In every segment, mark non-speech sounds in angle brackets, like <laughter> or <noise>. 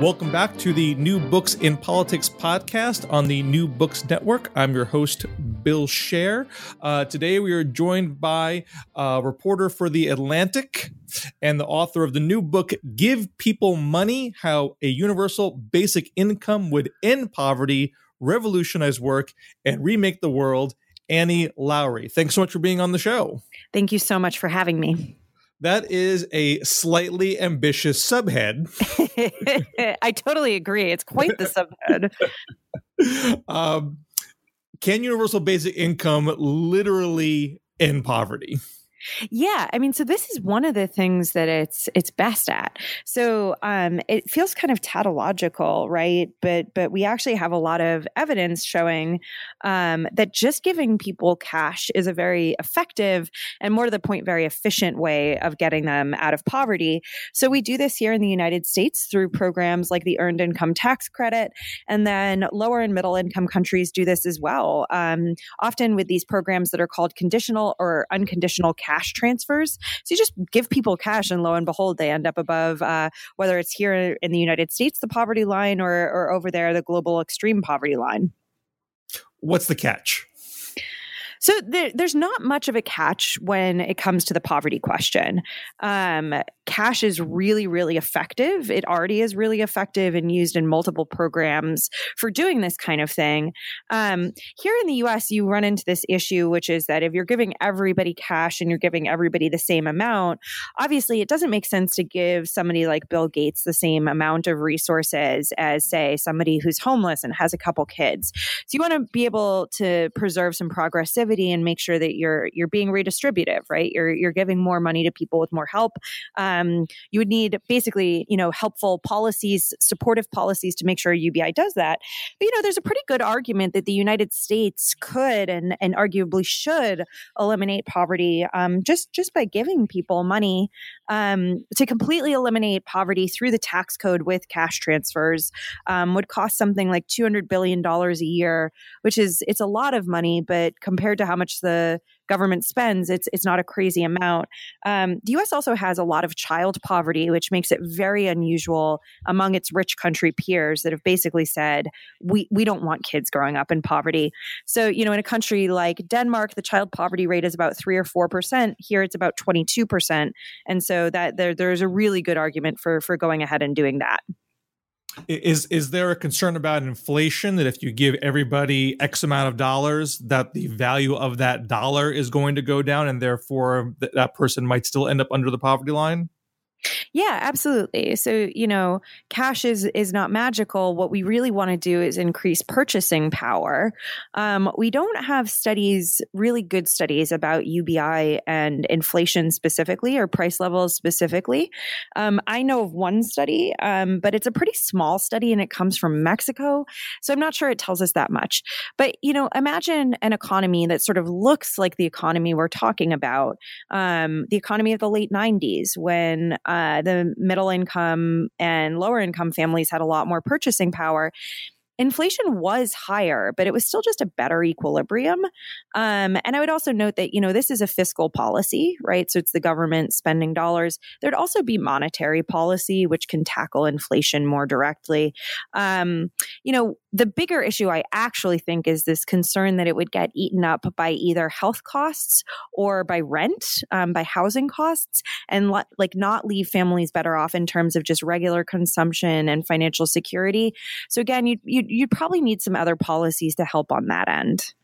Welcome back to the New Books in Politics podcast on the New Books Network. I'm your host, Bill Scher. Uh, today we are joined by a reporter for The Atlantic and the author of the new book, Give People Money How a Universal Basic Income Would End Poverty, Revolutionize Work, and Remake the World, Annie Lowrey. Thanks so much for being on the show. Thank you so much for having me. That is a slightly ambitious subhead. <laughs> I totally agree. It's quite the subhead. <laughs> um, can universal basic income literally end poverty? Yeah, I mean, so this is one of the things that it's it's best at. So um, it feels kind of tautological, right? But but we actually have a lot of evidence showing um, that just giving people cash is a very effective and more to the point, very efficient way of getting them out of poverty. So we do this here in the United States through programs like the Earned Income Tax Credit, and then lower and middle income countries do this as well. Um, often with these programs that are called conditional or unconditional cash transfers. So you just give people cash, and lo and behold, they end up above, uh, whether it's here in the United States, the poverty line, or, or over there, the global extreme poverty line. What's the catch? So there, there's not much of a catch when it comes to the poverty question. Um, cash is really, really effective. It already is really effective and used in multiple programs for doing this kind of thing. Um, here in the US, you run into this issue, which is that if you're giving everybody cash and you're giving everybody the same amount, obviously it doesn't make sense to give somebody like Bill Gates the same amount of resources as, say, somebody who's homeless and has a couple kids. So you want to be able to preserve some and make sure that you're you're being redistributive, right? You're you're giving more money to people with more help. Um, you would need basically, you know, helpful policies, supportive policies to make sure UBI does that. But, you know, there's a pretty good argument that the United States could and, and arguably should eliminate poverty um, just, just by giving people money um, to completely eliminate poverty through the tax code with cash transfers um, would cost something like $200 billion a year, which is, it's a lot of money, but compared to how much the government spends, it's it's not a crazy amount. Um, the U.S. also has a lot of child poverty, which makes it very unusual among its rich country peers that have basically said we we don't want kids growing up in poverty. So you know, in a country like Denmark, the child poverty rate is about three or four percent. Here, it's about twenty two percent, and so that there there's a really good argument for for going ahead and doing that is is there a concern about inflation that if you give everybody x amount of dollars that the value of that dollar is going to go down and therefore th- that person might still end up under the poverty line yeah, absolutely. So, you know, cash is is not magical. What we really want to do is increase purchasing power. Um, we don't have studies, really good studies about UBI and inflation specifically or price levels specifically. Um, I know of one study, um, but it's a pretty small study and it comes from Mexico. So I'm not sure it tells us that much. But, you know, imagine an economy that sort of looks like the economy we're talking about, um, the economy of the late 90s when uh, the middle income and lower income families had a lot more purchasing power inflation was higher, but it was still just a better equilibrium. Um, and I would also note that, you know, this is a fiscal policy, right? So it's the government spending dollars. There'd also be monetary policy, which can tackle inflation more directly. Um, you know, the bigger issue I actually think is this concern that it would get eaten up by either health costs or by rent, um, by housing costs, and le- like not leave families better off in terms of just regular consumption and financial security. So again, you you you'd probably need some other policies to help on that end.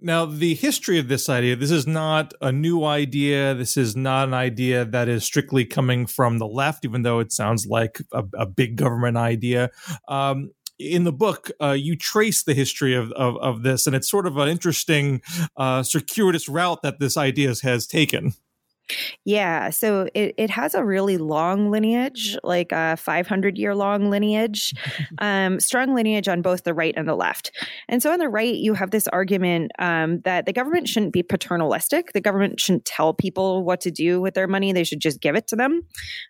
Now, the history of this idea, this is not a new idea. This is not an idea that is strictly coming from the left, even though it sounds like a, a big government idea. Um, in the book, uh, you trace the history of, of, of, this, and it's sort of an interesting, uh, circuitous route that this idea has taken. Yeah, so it, it has a really long lineage, like a 500 year long lineage, <laughs> um, strong lineage on both the right and the left. And so on the right, you have this argument um, that the government shouldn't be paternalistic. The government shouldn't tell people what to do with their money, they should just give it to them.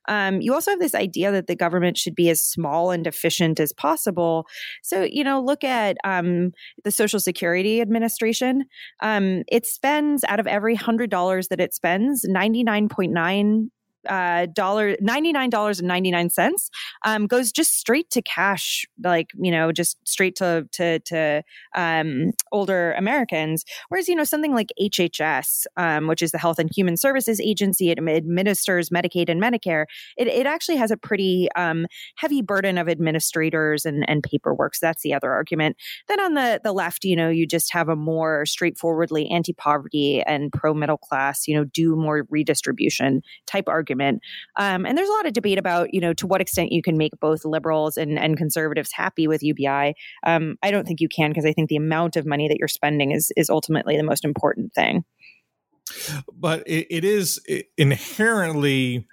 Um, you also have this idea that the government should be as small and efficient as possible. So, you know, look at um, the Social Security Administration. Um, it spends out of every $100 that it spends, 99.9 uh, dollar ninety nine dollars and ninety nine cents um, goes just straight to cash, like you know, just straight to to to um, older Americans. Whereas you know something like HHS, um, which is the Health and Human Services Agency, it administers Medicaid and Medicare. It, it actually has a pretty um, heavy burden of administrators and and paperwork. So that's the other argument. Then on the the left, you know, you just have a more straightforwardly anti poverty and pro middle class, you know, do more redistribution type argument argument. Um, and there's a lot of debate about, you know, to what extent you can make both liberals and, and conservatives happy with UBI. Um, I don't think you can because I think the amount of money that you're spending is is ultimately the most important thing. But it, it is inherently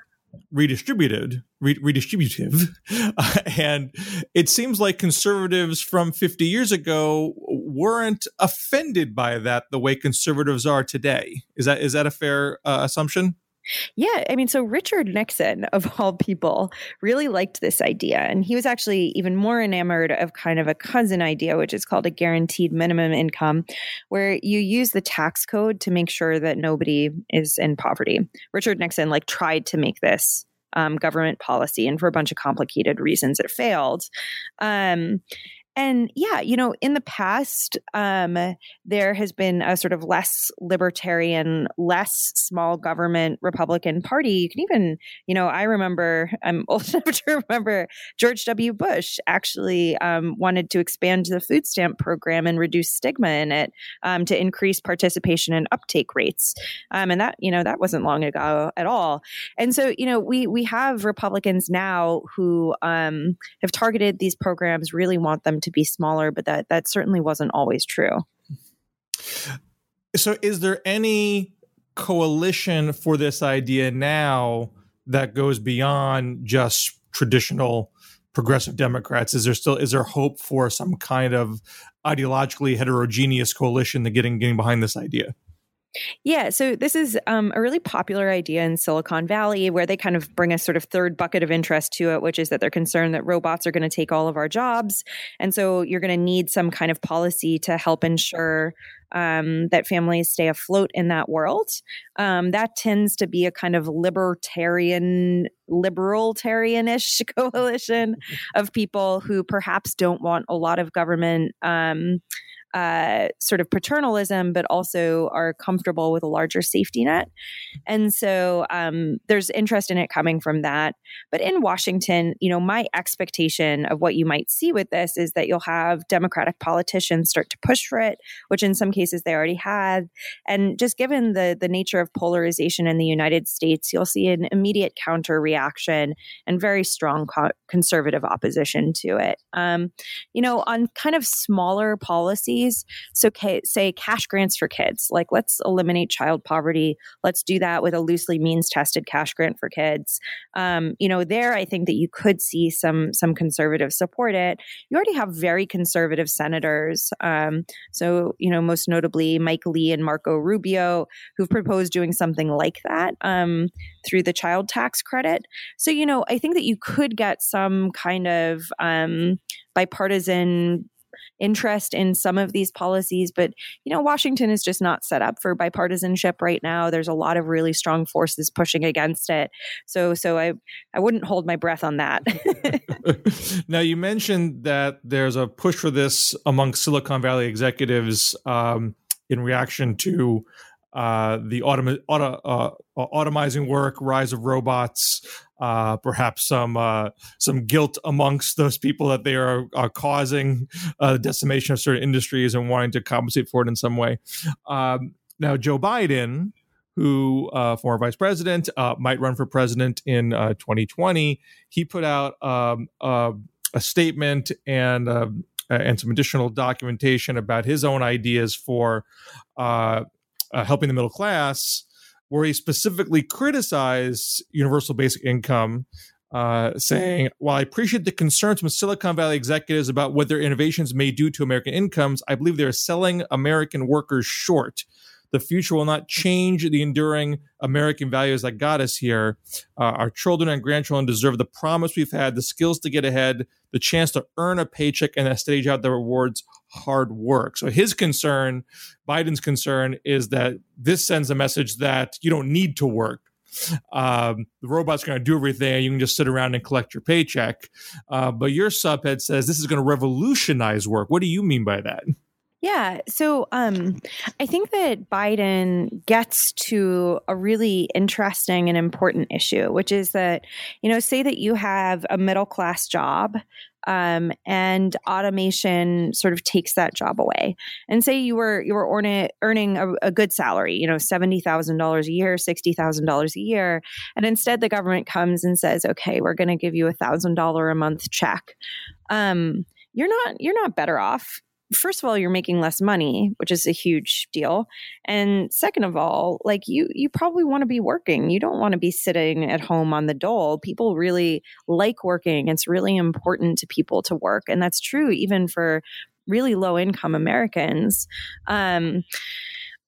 redistributed re- redistributive uh, <laughs> and it seems like conservatives from 50 years ago weren't offended by that the way conservatives are today is that is that a fair uh, assumption yeah, I mean, so Richard Nixon, of <laughs> all people, really liked this idea. And he was actually even more enamored of kind of a cousin idea, which is called a guaranteed minimum income, where you use the tax code to make sure that nobody is in poverty. Richard Nixon, like, tried to make this um, government policy, and for a bunch of complicated reasons, it failed. Um, and yeah, you know, in the past, um, there has been a sort of less libertarian, less small government Republican Party. You can even, you know, I remember, I'm <laughs> old enough to remember George W. Bush actually um, wanted to expand the food stamp program and reduce stigma in it um, to increase participation and uptake rates. Um, and that, you know, that wasn't long ago at all. And so, you know, we we have Republicans now who um, have targeted these programs, really want them to be smaller, but that that certainly wasn't always true. So, is there any coalition for this idea now that goes beyond just traditional progressive Democrats? Is there still is there hope for some kind of ideologically heterogeneous coalition that getting getting behind this idea? Yeah, so this is um, a really popular idea in Silicon Valley where they kind of bring a sort of third bucket of interest to it, which is that they're concerned that robots are going to take all of our jobs. And so you're going to need some kind of policy to help ensure um, that families stay afloat in that world. Um, that tends to be a kind of libertarian, libertarianish <laughs> coalition of people who perhaps don't want a lot of government. Uh, sort of paternalism, but also are comfortable with a larger safety net. And so um, there's interest in it coming from that. But in Washington, you know, my expectation of what you might see with this is that you'll have Democratic politicians start to push for it, which in some cases they already had. And just given the the nature of polarization in the United States, you'll see an immediate counter reaction and very strong co- conservative opposition to it. Um, you know, on kind of smaller policies policies. So, say cash grants for kids, like let's eliminate child poverty. Let's do that with a loosely means tested cash grant for kids. Um, you know, there I think that you could see some some conservatives support it. You already have very conservative senators. Um, so, you know, most notably Mike Lee and Marco Rubio, who've proposed doing something like that um, through the child tax credit. So, you know, I think that you could get some kind of um, bipartisan interest in some of these policies. But, you know, Washington is just not set up for bipartisanship right now. There's a lot of really strong forces pushing against it. So, so I, I wouldn't hold my breath on that. <laughs> now, you mentioned that there's a push for this among Silicon Valley executives um, in reaction to uh, the autom- auto, uh, automizing work, rise of robots, uh, perhaps some uh, some guilt amongst those people that they are, are causing uh, decimation of certain industries and wanting to compensate for it in some way. Um, now, Joe Biden, who uh, former vice president, uh, might run for president in 2020, he put out um, a statement and and some additional documentation about his own ideas for helping the middle class where he specifically criticized universal basic income uh, saying, While I appreciate the concerns from Silicon Valley executives about what their innovations may do to American incomes, I believe they're selling American workers short. The future will not change the enduring American values that got us here. Uh, our children and grandchildren deserve the promise we've had, the skills to get ahead, the chance to earn a paycheck, and a stage out the rewards hard work. So his concern, Biden's concern, is that this sends a message that you don't need to work um, the robot's going to do everything. You can just sit around and collect your paycheck. Uh, but your subhead says this is going to revolutionize work. What do you mean by that? Yeah. So um, I think that Biden gets to a really interesting and important issue, which is that, you know, say that you have a middle class job um, and automation sort of takes that job away. And say you were you were earning earning a, a good salary, you know, seventy thousand dollars a year, sixty thousand dollars a year, and instead the government comes and says, "Okay, we're going to give you a thousand dollar a month check." Um, you're not you're not better off first of all you're making less money which is a huge deal. And second of all like you you probably want to be working. You don't want to be sitting at home on the dole. People really like working. It's really important to people to work. And that's true even for really low income americans. Um,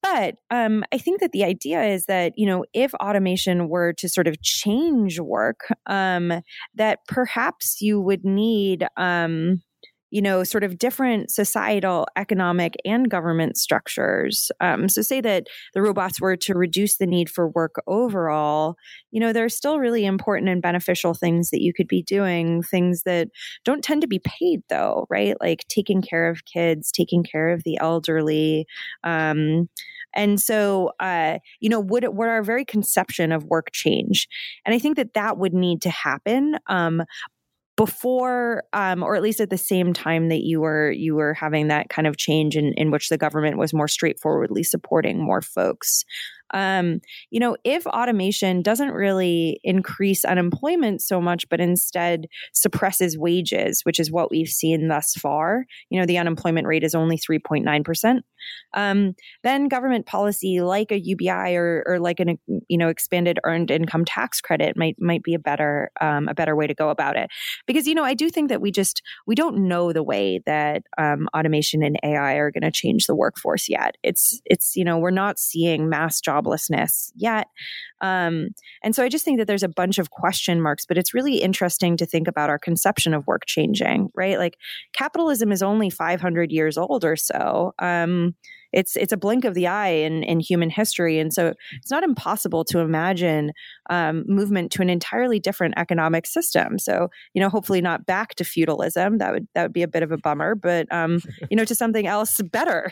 but um, I think that the idea is that, you know, if automation were to sort of change work, um, that perhaps you would need, um, you know, sort of different societal, economic, and government structures. Um, so, say that the robots were to reduce the need for work overall, you know, there are still really important and beneficial things that you could be doing, things that don't tend to be paid, though, right? Like taking care of kids, taking care of the elderly. Um, and so, uh, you know, would, would our very conception of work change? And I think that that would need to happen. Um, before um, or at least at the same time that you were you were having that kind of change in, in which the government was more straightforwardly supporting more folks um, you know, if automation doesn't really increase unemployment so much, but instead suppresses wages, which is what we've seen thus far, you know, the unemployment rate is only 3.9%, um, then government policy like a UBI or, or like an, you know, expanded earned income tax credit might, might be a better, um, a better way to go about it. Because, you know, I do think that we just, we don't know the way that um, automation and AI are going to change the workforce yet. It's, it's, you know, we're not seeing mass job joblessness yet. Um, and so I just think that there's a bunch of question marks, but it's really interesting to think about our conception of work changing, right? Like capitalism is only 500 years old or so. Um, it's it's a blink of the eye in, in human history. And so it's not impossible to imagine um, movement to an entirely different economic system. So, you know, hopefully not back to feudalism. That would that would be a bit of a bummer, but um, you know, to something else better.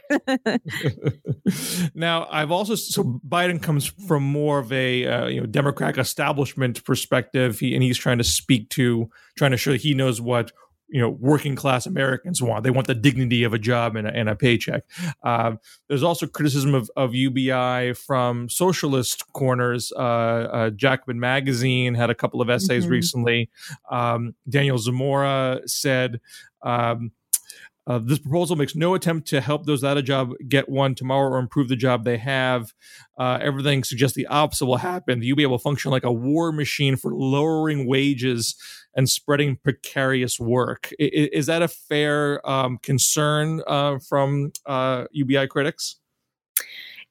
<laughs> now, I've also so Biden comes from more of a uh, you know democratic establishment perspective, he, and he's trying to speak to trying to show he knows what you know working class Americans want. They want the dignity of a job and a, and a paycheck. Uh, there's also criticism of, of UBI from socialist corners. Uh, uh, Jacobin Magazine had a couple of essays mm-hmm. recently. Um, Daniel Zamora said. Um, uh, this proposal makes no attempt to help those without a job get one tomorrow or improve the job they have. Uh, everything suggests the opposite will happen. The UBI will function like a war machine for lowering wages and spreading precarious work. Is, is that a fair um, concern uh, from UBI uh, critics?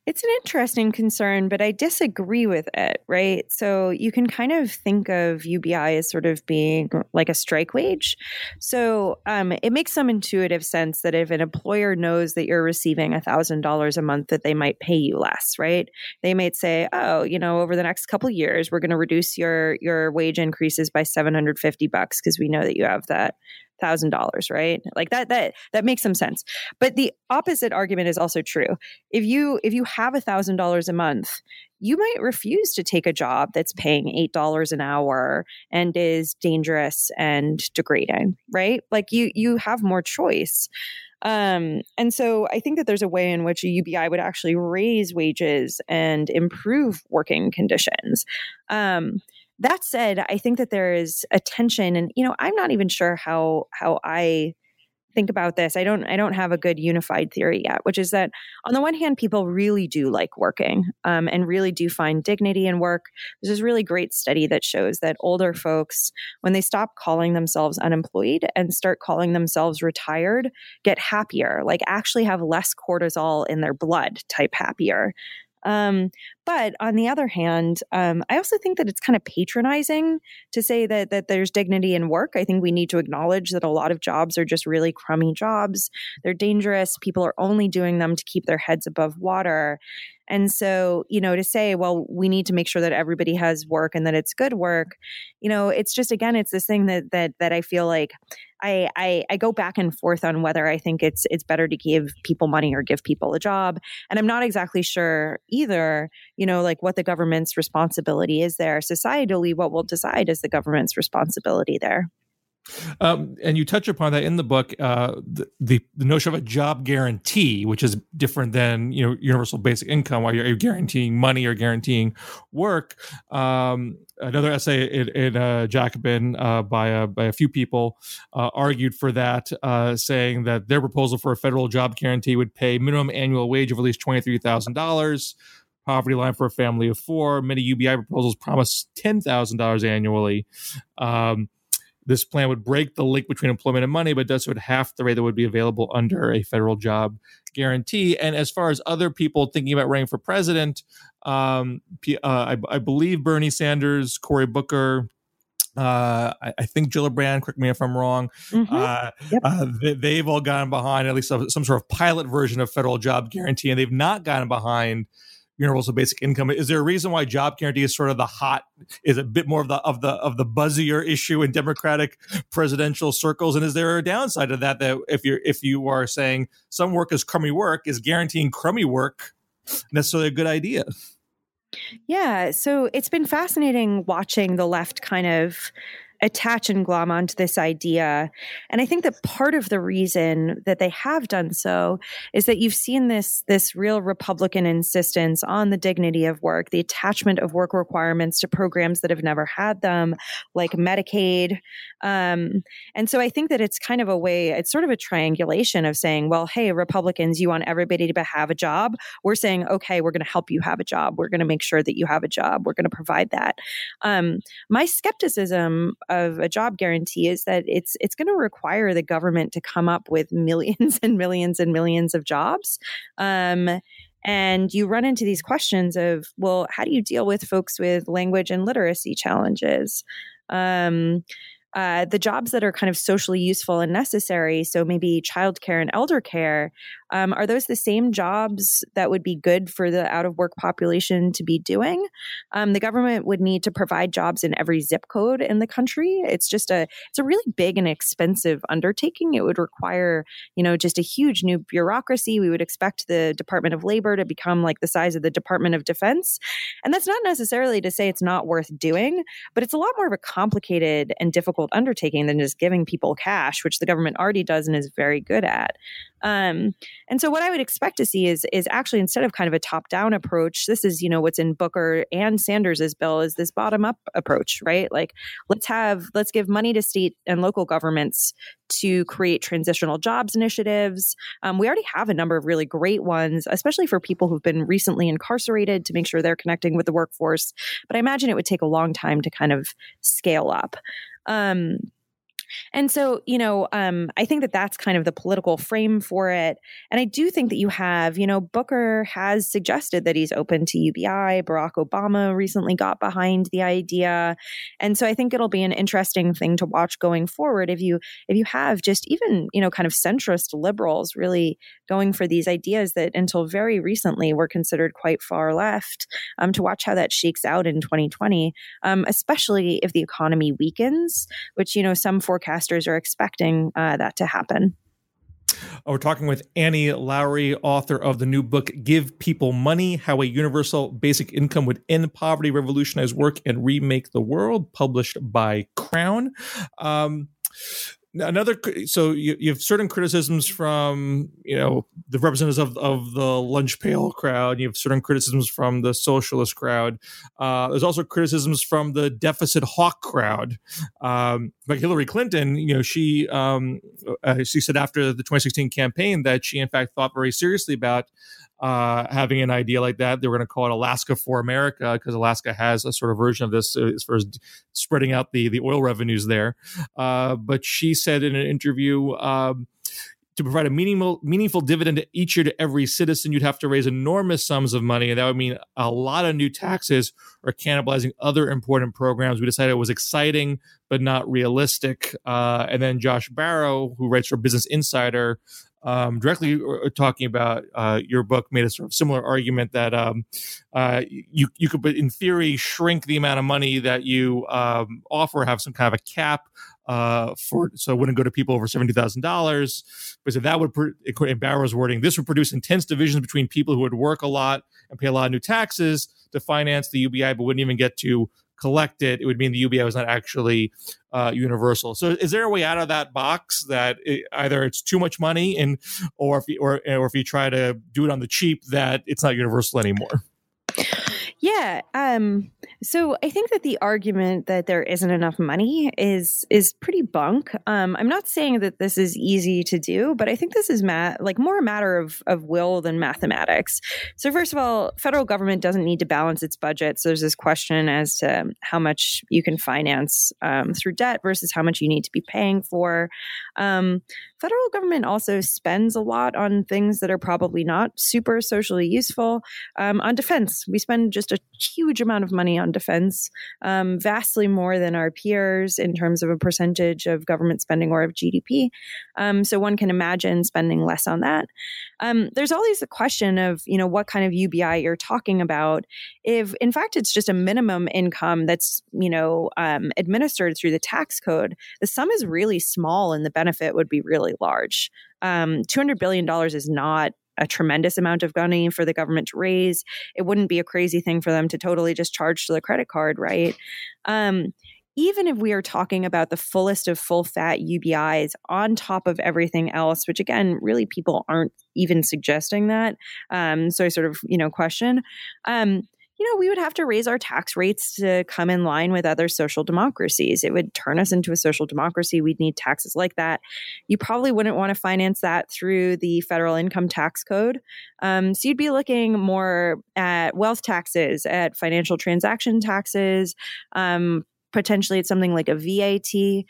It's an interesting concern, but I disagree with it, right? So you can kind of think of UBI as sort of being like a strike wage. So um, it makes some intuitive sense that if an employer knows that you're receiving $1,000 a month, that they might pay you less, right? They might say, oh, you know, over the next couple years, we're going to reduce your, your wage increases by 750 bucks because we know that you have that thousand dollars, right? Like that that that makes some sense. But the opposite argument is also true. If you if you have a thousand dollars a month, you might refuse to take a job that's paying eight dollars an hour and is dangerous and degrading, right? Like you you have more choice. Um, and so I think that there's a way in which a UBI would actually raise wages and improve working conditions. Um, that said, I think that there is a tension, and you know, I'm not even sure how how I think about this. I don't i don't have a good unified theory yet which is that on the one hand people really do like working um, and really do find dignity in work. There's this really great study that shows that older folks when they stop calling themselves unemployed and start calling themselves retired get happier like actually have less cortisol in their blood type happier um, but on the other hand, um, I also think that it's kind of patronizing to say that that there's dignity in work. I think we need to acknowledge that a lot of jobs are just really crummy jobs. They're dangerous. People are only doing them to keep their heads above water. And so, you know, to say, well, we need to make sure that everybody has work and that it's good work, you know, it's just again, it's this thing that that that I feel like I, I, I go back and forth on whether I think it's it's better to give people money or give people a job, and I'm not exactly sure either. You know, like what the government's responsibility is there societally. What will decide is the government's responsibility there. Um, and you touch upon that in the book, uh, the, the, notion of a job guarantee, which is different than you know universal basic income, while you're, you're guaranteeing money or guaranteeing work. Um, another essay in, in uh, Jacobin uh, by a, by a few people uh, argued for that, uh, saying that their proposal for a federal job guarantee would pay minimum annual wage of at least twenty three thousand dollars poverty line for a family of four. Many UBI proposals promise ten thousand dollars annually. Um, this plan would break the link between employment and money, but does so at half the rate that would be available under a federal job guarantee. And as far as other people thinking about running for president, um, uh, I, I, believe Bernie Sanders, Cory Booker, uh, I, I, think Gillibrand, correct me if I'm wrong, mm-hmm. uh, yep. uh, they, have all gotten behind at least some sort of pilot version of federal job guarantee, and they've not gotten behind universal basic income. Is there a reason why job guarantee is sort of the hot, is a bit more of the of the of the buzzier issue in Democratic presidential circles? And is there a downside to that? That if you're if you are saying some work is crummy work, is guaranteeing crummy work necessarily a good idea? Yeah, so it's been fascinating watching the left kind of attach and glom onto this idea. And I think that part of the reason that they have done so is that you've seen this, this real Republican insistence on the dignity of work, the attachment of work requirements to programs that have never had them, like Medicaid. Um, and so I think that it's kind of a way, it's sort of a triangulation of saying, well, hey, Republicans, you want everybody to have a job. We're saying, okay, we're going to help you have a job. We're going to make sure that you have a job. We're going to provide that. Um, my skepticism of a job guarantee is that it's it's going to require the government to come up with <laughs> millions and millions and millions of jobs. Um, and you run into these questions of, well, how do you deal with folks with language and literacy challenges? Um, uh, the jobs that are kind of socially useful and necessary, so maybe childcare and elder care, um, are those the same jobs that would be good for the out of work population to be doing? Um, the government would need to provide jobs in every zip code in the country. It's just a it's a really big and expensive undertaking. It would require you know just a huge new bureaucracy. We would expect the Department of Labor to become like the size of the Department of Defense, and that's not necessarily to say it's not worth doing, but it's a lot more of a complicated and difficult undertaking than just giving people cash, which the government already does and is very good at. Um, and so what I would expect to see is is actually instead of kind of a top down approach, this is you know what's in Booker and Sanders's bill is this bottom up approach, right? Like let's have let's give money to state and local governments to create transitional jobs initiatives. Um, we already have a number of really great ones, especially for people who've been recently incarcerated to make sure they're connecting with the workforce. But I imagine it would take a long time to kind of scale up. Um, and so, you know, um, I think that that's kind of the political frame for it. And I do think that you have, you know, Booker has suggested that he's open to UBI. Barack Obama recently got behind the idea. And so I think it'll be an interesting thing to watch going forward if you if you have just even, you know, kind of centrist liberals really going for these ideas that until very recently were considered quite far left, um, to watch how that shakes out in 2020, um, especially if the economy weakens, which, you know, some forecasters are expecting uh, that to happen. We're talking with Annie Lowrey, author of the new book, Give People Money How a Universal Basic Income Would End Poverty, Revolutionize Work, and Remake the World, published by Crown. Um, another so you, you have certain criticisms from you know the representatives of, of the lunch pail crowd you have certain criticisms from the socialist crowd uh, there's also criticisms from the deficit hawk crowd um, like hillary clinton you know she um, uh, she said after the 2016 campaign that she in fact thought very seriously about uh, having an idea like that. They were going to call it Alaska for America because Alaska has a sort of version of this as far as spreading out the the oil revenues there. Uh, but she said in an interview. Um, to provide a meaningful meaningful dividend each year to every citizen, you'd have to raise enormous sums of money, and that would mean a lot of new taxes or cannibalizing other important programs. We decided it was exciting but not realistic. Uh, and then Josh Barro, who writes for Business Insider, um, directly uh, talking about uh, your book made a sort of similar argument that um, uh, you you could, in theory, shrink the amount of money that you um, offer, have some kind of a cap uh, for so it wouldn't go to people over seventy thousand dollars. But so that would, in Barro's wording, this would produce intense divisions between people who would work a lot and pay a lot of new taxes to finance the UBI, but wouldn't even get to collect it, it would mean the UBI was not actually uh, universal. So, is there a way out of that box that it, either it's too much money, and or if you, or or if you try to do it on the cheap, that it's not universal anymore? Yeah. Um, so I think that the argument that there isn't enough money is is pretty bunk. Um, I'm not saying that this is easy to do, but I think this is like more a matter of of will than mathematics. So first of all, federal government doesn't need to balance its budget. So there's this question as to how much you can finance um, through debt versus how much you need to be paying for. Um, federal government also spends a lot on things that are probably not super socially useful. Um, on defense, we spend just a huge amount of money on defense, um, vastly more than our peers in terms of a percentage of government spending or of GDP. Um, so one can imagine spending less on that. Um, there's always the question of, you know, what kind of UBI you're talking about. If in fact it's just a minimum income that's, you know, um, administered through the tax code, the sum is really small and the benefit would be really large. Um, $200 billion is not a tremendous amount of money for the government to raise. It wouldn't be a crazy thing for them to totally just charge to the credit card, right? Um, even if we are talking about the fullest of full fat UBIs on top of everything else, which again, really people aren't even suggesting that. Um, so I sort of, you know, question. Um, you know, we would have to raise our tax rates to come in line with other social democracies. It would turn us into a social democracy. We'd need taxes like that. You probably wouldn't want to finance that through the federal income tax code. Um, so you'd be looking more at wealth taxes, at financial transaction taxes. Um, potentially, it's something like a VAT.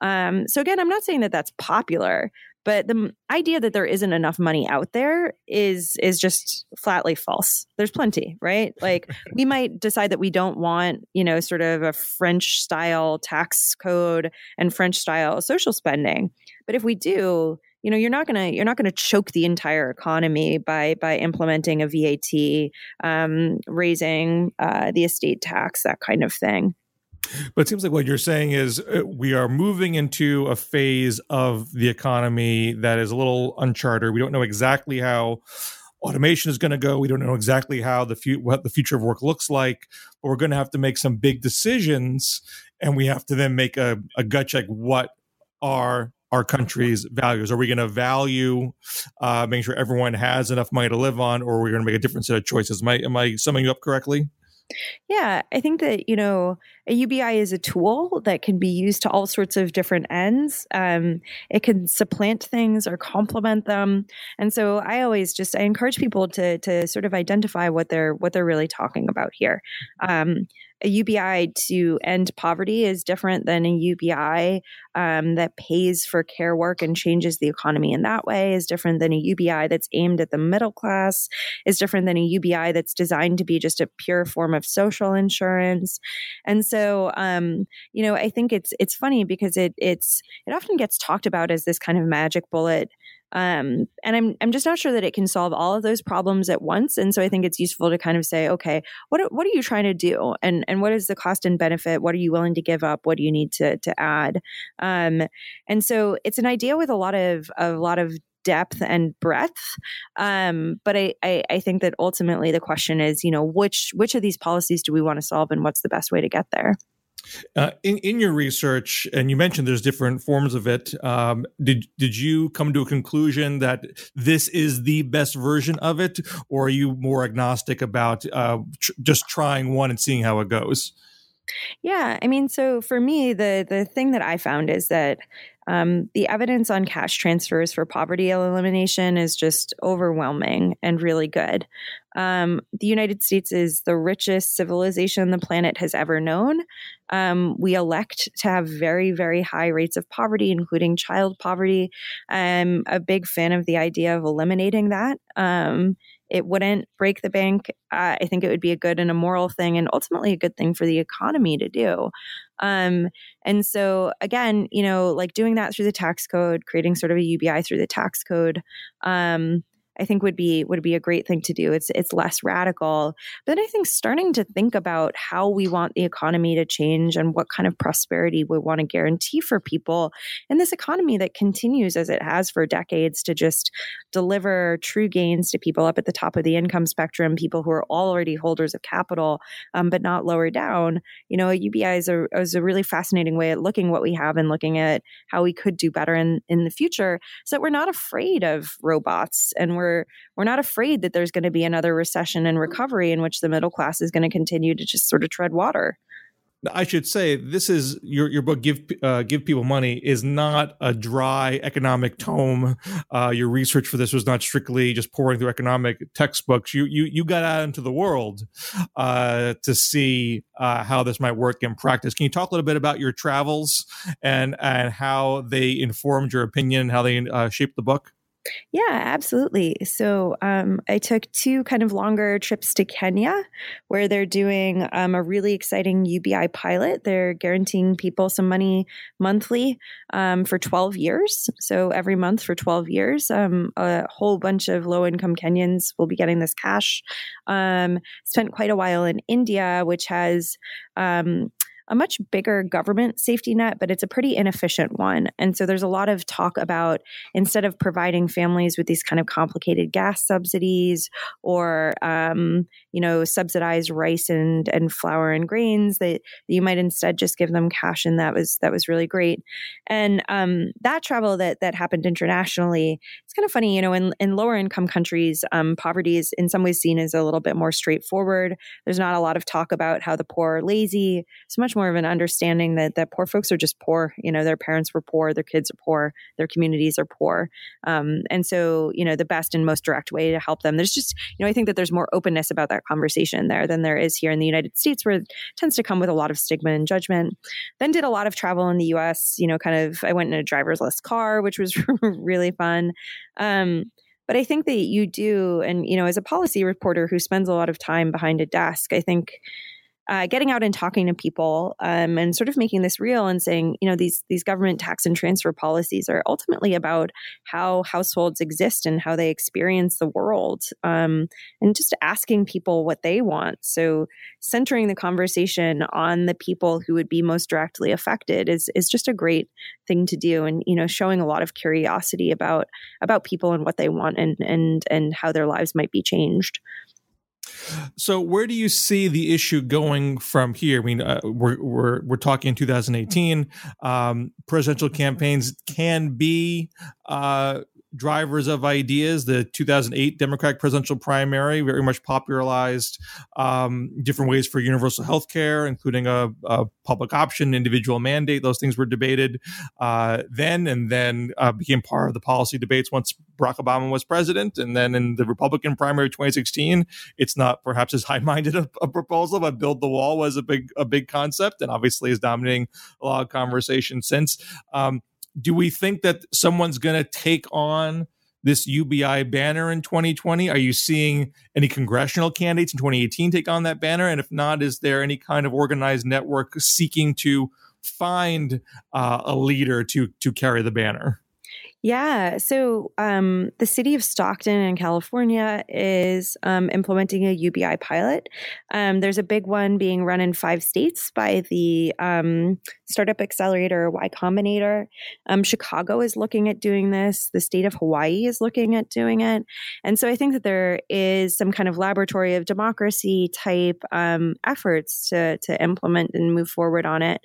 Um, so again, I'm not saying that that's popular, but the idea that there isn't enough money out there is is just flatly false. There's plenty, right? <laughs> Like we might decide that we don't want, you know, sort of a French style tax code and French style social spending. But if we do, you know, you're not gonna you're not gonna choke the entire economy by by implementing a VAT, um, raising uh, the estate tax, that kind of thing. But it seems like what you're saying is uh, we are moving into a phase of the economy that is a little uncharted. We don't know exactly how automation is going to go. We don't know exactly how the fu- what the future of work looks like, but we're going to have to make some big decisions, and we have to then make a, a gut check. What are our country's values? Are we going to value uh, making sure everyone has enough money to live on, or are we going to make a different set of choices? Am I am I summing you up correctly? Yeah, I think that, you know, a UBI is a tool that can be used to all sorts of different ends. Um, it can supplant things or complement them. And so I always just I encourage people to to sort of identify what they're what they're really talking about here. Um, a UBI to end poverty is different than a UBI um, that pays for care work and changes the economy in that way, is different than a UBI that's aimed at the middle class, is different than a UBI that's designed to be just a pure form of social insurance. And so, um, you know, I think it's it's funny because it it's it often gets talked about as this kind of magic bullet um, and I'm I'm just not sure that it can solve all of those problems at once. And so I think it's useful to kind of say, okay, what what are you trying to do, and and what is the cost and benefit? What are you willing to give up? What do you need to to add? Um, and so it's an idea with a lot of a lot of depth and breadth. Um, but I, I, I think that ultimately the question is, you know, which which of these policies do we want to solve, and what's the best way to get there? Uh, in in your research, and you mentioned there's different forms of it. Um, did did you come to a conclusion that this is the best version of it, or are you more agnostic about uh, tr- just trying one and seeing how it goes? Yeah, I mean, so for me, the the thing that I found is that um, the evidence on cash transfers for poverty elimination is just overwhelming and really good. Um, the United States is the richest civilization the planet has ever known. Um, we elect to have very, very high rates of poverty, including child poverty. I'm a big fan of the idea of eliminating that. It wouldn't break the bank. Uh, I think it would be a good and a moral thing, and ultimately a good thing for the economy to do. Um, and so, again, you know, like doing that through the tax code, creating sort of a UBI through the tax code. Um, I think would be would be a great thing to do. It's it's less radical, but I think starting to think about how we want the economy to change and what kind of prosperity we want to guarantee for people in this economy that continues as it has for decades to just deliver true gains to people up at the top of the income spectrum, people who are already holders of capital, um, but not lower down. You know, UBI is a is a really fascinating way at looking what we have and looking at how we could do better in in the future, so that we're not afraid of robots and we're we're we're not afraid that there's going to be another recession and recovery in which the middle class is going to continue to just sort of tread water. I should say this is your your book. Give uh, give people money is not a dry economic tome. Uh, your research for this was not strictly just pouring through economic textbooks. You you you got out into the world uh, to see uh, how this might work in practice. Can you talk a little bit about your travels and and how they informed your opinion, how they uh, shaped the book? Yeah, absolutely. So um, I took two kind of longer trips to Kenya where they're doing um, a really exciting UBI pilot. They're guaranteeing people some money monthly um, for 12 years. So every month for 12 years, um, a whole bunch of low income Kenyans will be getting this cash. Um, spent quite a while in India, which has um, a much bigger government safety net, but it's a pretty inefficient one. And so there's a lot of talk about instead of providing families with these kind of complicated gas subsidies or, um, you know, subsidized rice and, and flour and grains, that you might instead just give them cash. And that was, that was really great. And um, that travel that, that happened internationally, kind of funny, you know, in, in lower income countries, um, poverty is in some ways seen as a little bit more straightforward. There's not a lot of talk about how the poor are lazy. It's much more of an understanding that that poor folks are just poor. You know, their parents were poor, their kids are poor, their communities are poor, um, and so you know the best and most direct way to help them. There's just you know I think that there's more openness about that conversation there than there is here in the United States, where it tends to come with a lot of stigma and judgment. Then did a lot of travel in the U.S. You know, kind of I went in a driverless car, which was <laughs> really fun. Um, but I think that you do, and you know, as a policy reporter who spends a lot of time behind a desk, I think uh, getting out and talking to people um, and sort of making this real and saying, you know, these these government tax and transfer policies are ultimately about how households exist and how they experience the world, um, and just asking people what they want. So centering the conversation on the people who would be most directly affected is is just a great thing to do, and you know, showing a lot of curiosity about about people and what they want and and and how their lives might be changed. So, where do you see the issue going from here? I mean, uh, we're we're we're talking 2018. Um, presidential campaigns can be uh, drivers of ideas. The 2008 Democratic presidential primary very much popularized um, different ways for universal health care, including a, a, public option, individual mandate. Those things were debated uh, then and then uh, became part of the policy debates once Barack Obama was president. And then in the Republican primary of 2016, it's not perhaps as <laughs> high minded a, a, proposal, but build the wall was a big, a big concept and obviously is dominating a lot of conversation since. Um, do we think that someone's going to take on this UBI banner in 2020? Are you seeing any congressional candidates in 2018 take on that banner? And if not, is there any kind of organized network seeking to find uh, a leader to to carry the banner? Yeah. So um, the city of Stockton in California is um, implementing a UBI pilot. Um, there's a big one being run in five states by the um, Startup Accelerator Y Combinator. Um, Chicago is looking at doing this. The state of Hawaii is looking at doing it. And so I think that there is some kind of laboratory of democracy type um, efforts to, to implement and move forward on it.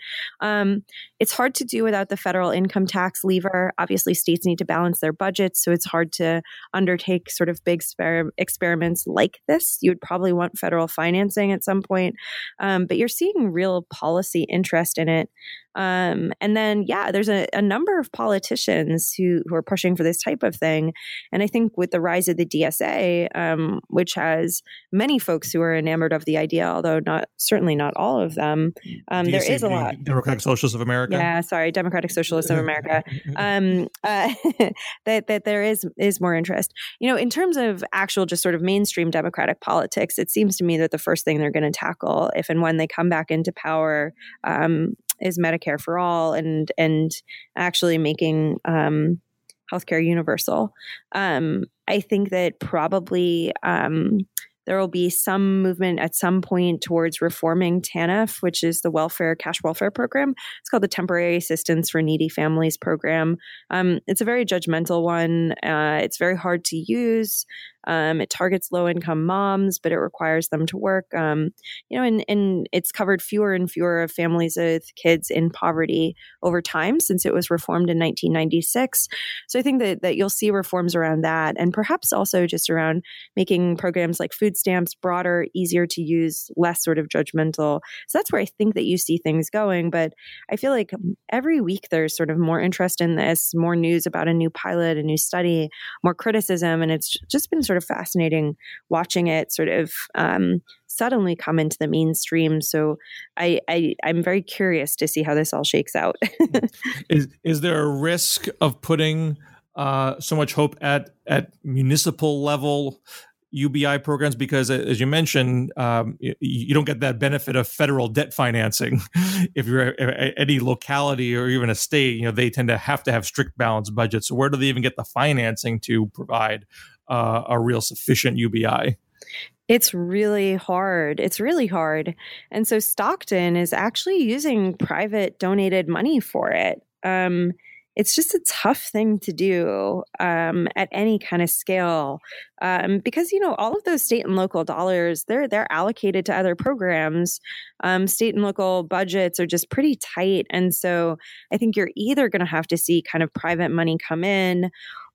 it's hard to do without the federal income tax lever. Obviously, states need to balance their budgets, so it's hard to undertake sort of big exper- experiments like this. You would probably want federal financing at some point, um, but you're seeing real policy interest in it. Um, and then, yeah, there's a, a, number of politicians who, who are pushing for this type of thing. And I think with the rise of the DSA, um, which has many folks who are enamored of the idea, although not certainly not all of them, um, there is a lot. Democratic Socialists of America. Yeah, sorry, Democratic Socialists of America. <laughs> Um, uh, <laughs> that that there is is more interest. You know, in terms of actual just sort of mainstream Democratic politics, it seems to me that the first thing they're going to tackle, if and when they come back into power, um, is Medicare for all and and actually making um, healthcare universal. Um, I think that probably um, there will be some movement at some point towards reforming TANF, which is the welfare cash welfare program. It's called the Temporary Assistance for Needy Families program. Um, it's a very judgmental one. Uh, it's very hard to use. Um, it targets low income moms, but it requires them to work. Um, you know, and, and it's covered fewer and fewer of families with kids in poverty over time since it was reformed in 1996. So I think that, that you'll see reforms around that and perhaps also just around making programs like food stamps broader, easier to use, less sort of judgmental. So that's where I think that you see things going. But I feel like every week there's sort of more interest in this, more news about a new pilot, a new study, more criticism. And it's just been sort of fascinating watching it sort of um, suddenly come into the mainstream. So I, I am very curious to see how this all shakes out. <laughs> is is there a risk of putting uh, so much hope at at municipal level? UBI programs because, as you mentioned, um, you, you, don't get that benefit of federal debt financing. <laughs> if you're at any locality or even a state, you know they tend to have to have strict balanced budgets. So where do they even get the financing to provide uh, a real sufficient UBI? It's really hard. It's really hard. And so Stockton is actually using private donated money for it. Um, it's just a tough thing to do um, at any kind of scale um, because you know all of those state and local dollars they're they're allocated to other programs um, state and local budgets are just pretty tight and so i think you're either going to have to see kind of private money come in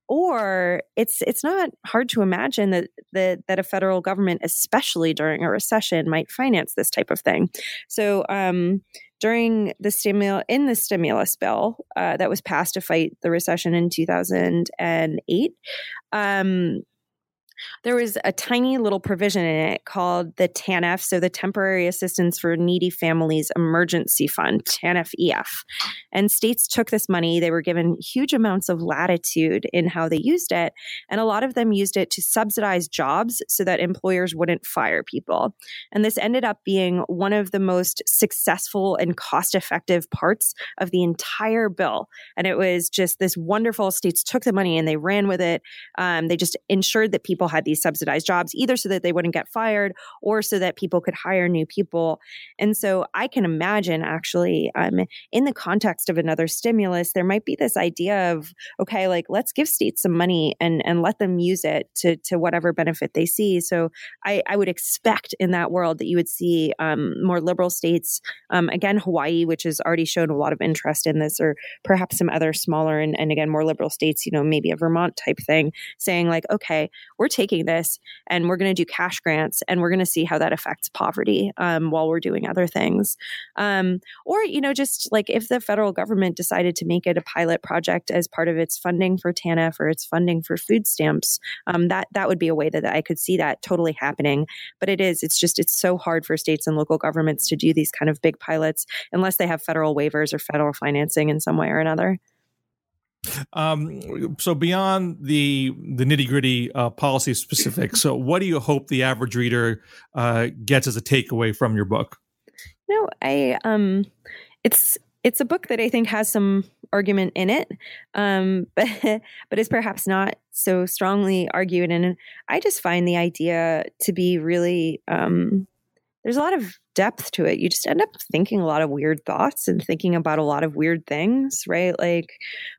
or it's it's not hard to imagine that that that a federal government, especially during a recession, might finance this type of thing. So um, during the stimulus in the stimulus bill uh, that was passed to fight the recession in 2008 um, there was a tiny little provision in it called the TANF, so the Temporary Assistance for Needy Families Emergency Fund, TANF EF. And states took this money, they were given huge amounts of latitude in how they used it. And a lot of them used it to subsidize jobs so that employers wouldn't fire people. And this ended up being one of the most successful and cost effective parts of the entire bill. And it was just this wonderful states took the money and they ran with it. Um, they just ensured that people people had these subsidized jobs, either so that they wouldn't get fired or so that people could hire new people. And so I can imagine actually, um, in the context of another stimulus, there might be this idea of, okay, like let's give states some money and, and let them use it to, to whatever benefit they see. So I, I would expect in that world that you would see um, more liberal states, um, again, Hawaii, which has already shown a lot of interest in this, or perhaps some other smaller and, and again, more liberal states, you know, maybe a Vermont type thing, saying like, okay, we're taking this and we're going to do cash grants and we're going to see how that affects poverty um, while we're doing other things. Um, or, you know, just like if the federal government decided to make it a pilot project as part of its funding for TANF or its funding for food stamps, um, that, that would be a way that I could see that totally happening. But it is, it's just, it's so hard for states and local governments to do these kind of big pilots unless they have federal waivers or federal financing in some way or another. Um, so beyond the the nitty gritty uh, policy specifics, so what do you hope the average reader uh, gets as a takeaway from your book? No, I um, it's it's a book that I think has some argument in it, um, <laughs> but but is perhaps not so strongly argued. And I just find the idea to be really um, there's a lot of depth to it. You just end up thinking a lot of weird thoughts and thinking about a lot of weird things, right? Like,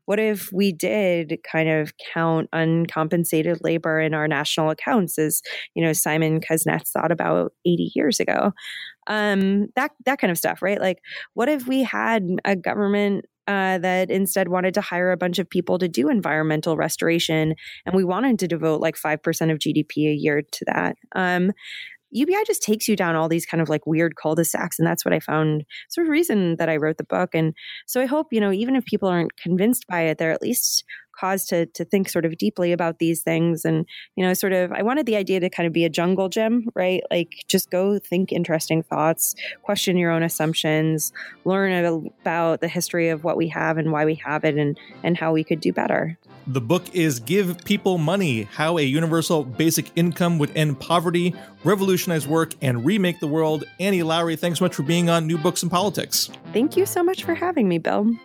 what if we did kind of count uncompensated labor in our national accounts, as you know Simon Kuznets thought about 80 years ago? Um, that that kind of stuff, right? Like, what if we had a government uh, that instead wanted to hire a bunch of people to do environmental restoration, and we wanted to devote like five percent of GDP a year to that. Um, UBI just takes you down all these kind of like weird cul-de-sacs. And that's what I found sort of reason that I wrote the book. And so I hope, you know, even if people aren't convinced by it, they're at least cause to to think sort of deeply about these things and you know sort of i wanted the idea to kind of be a jungle gym right like just go think interesting thoughts question your own assumptions learn about the history of what we have and why we have it and and how we could do better the book is Give People Money How a Universal Basic Income Would End Poverty, Revolutionize Work, and Remake the World. Annie Lowrey thanks so much for being on New Books in Politics. Thank you so much for having me, Bill.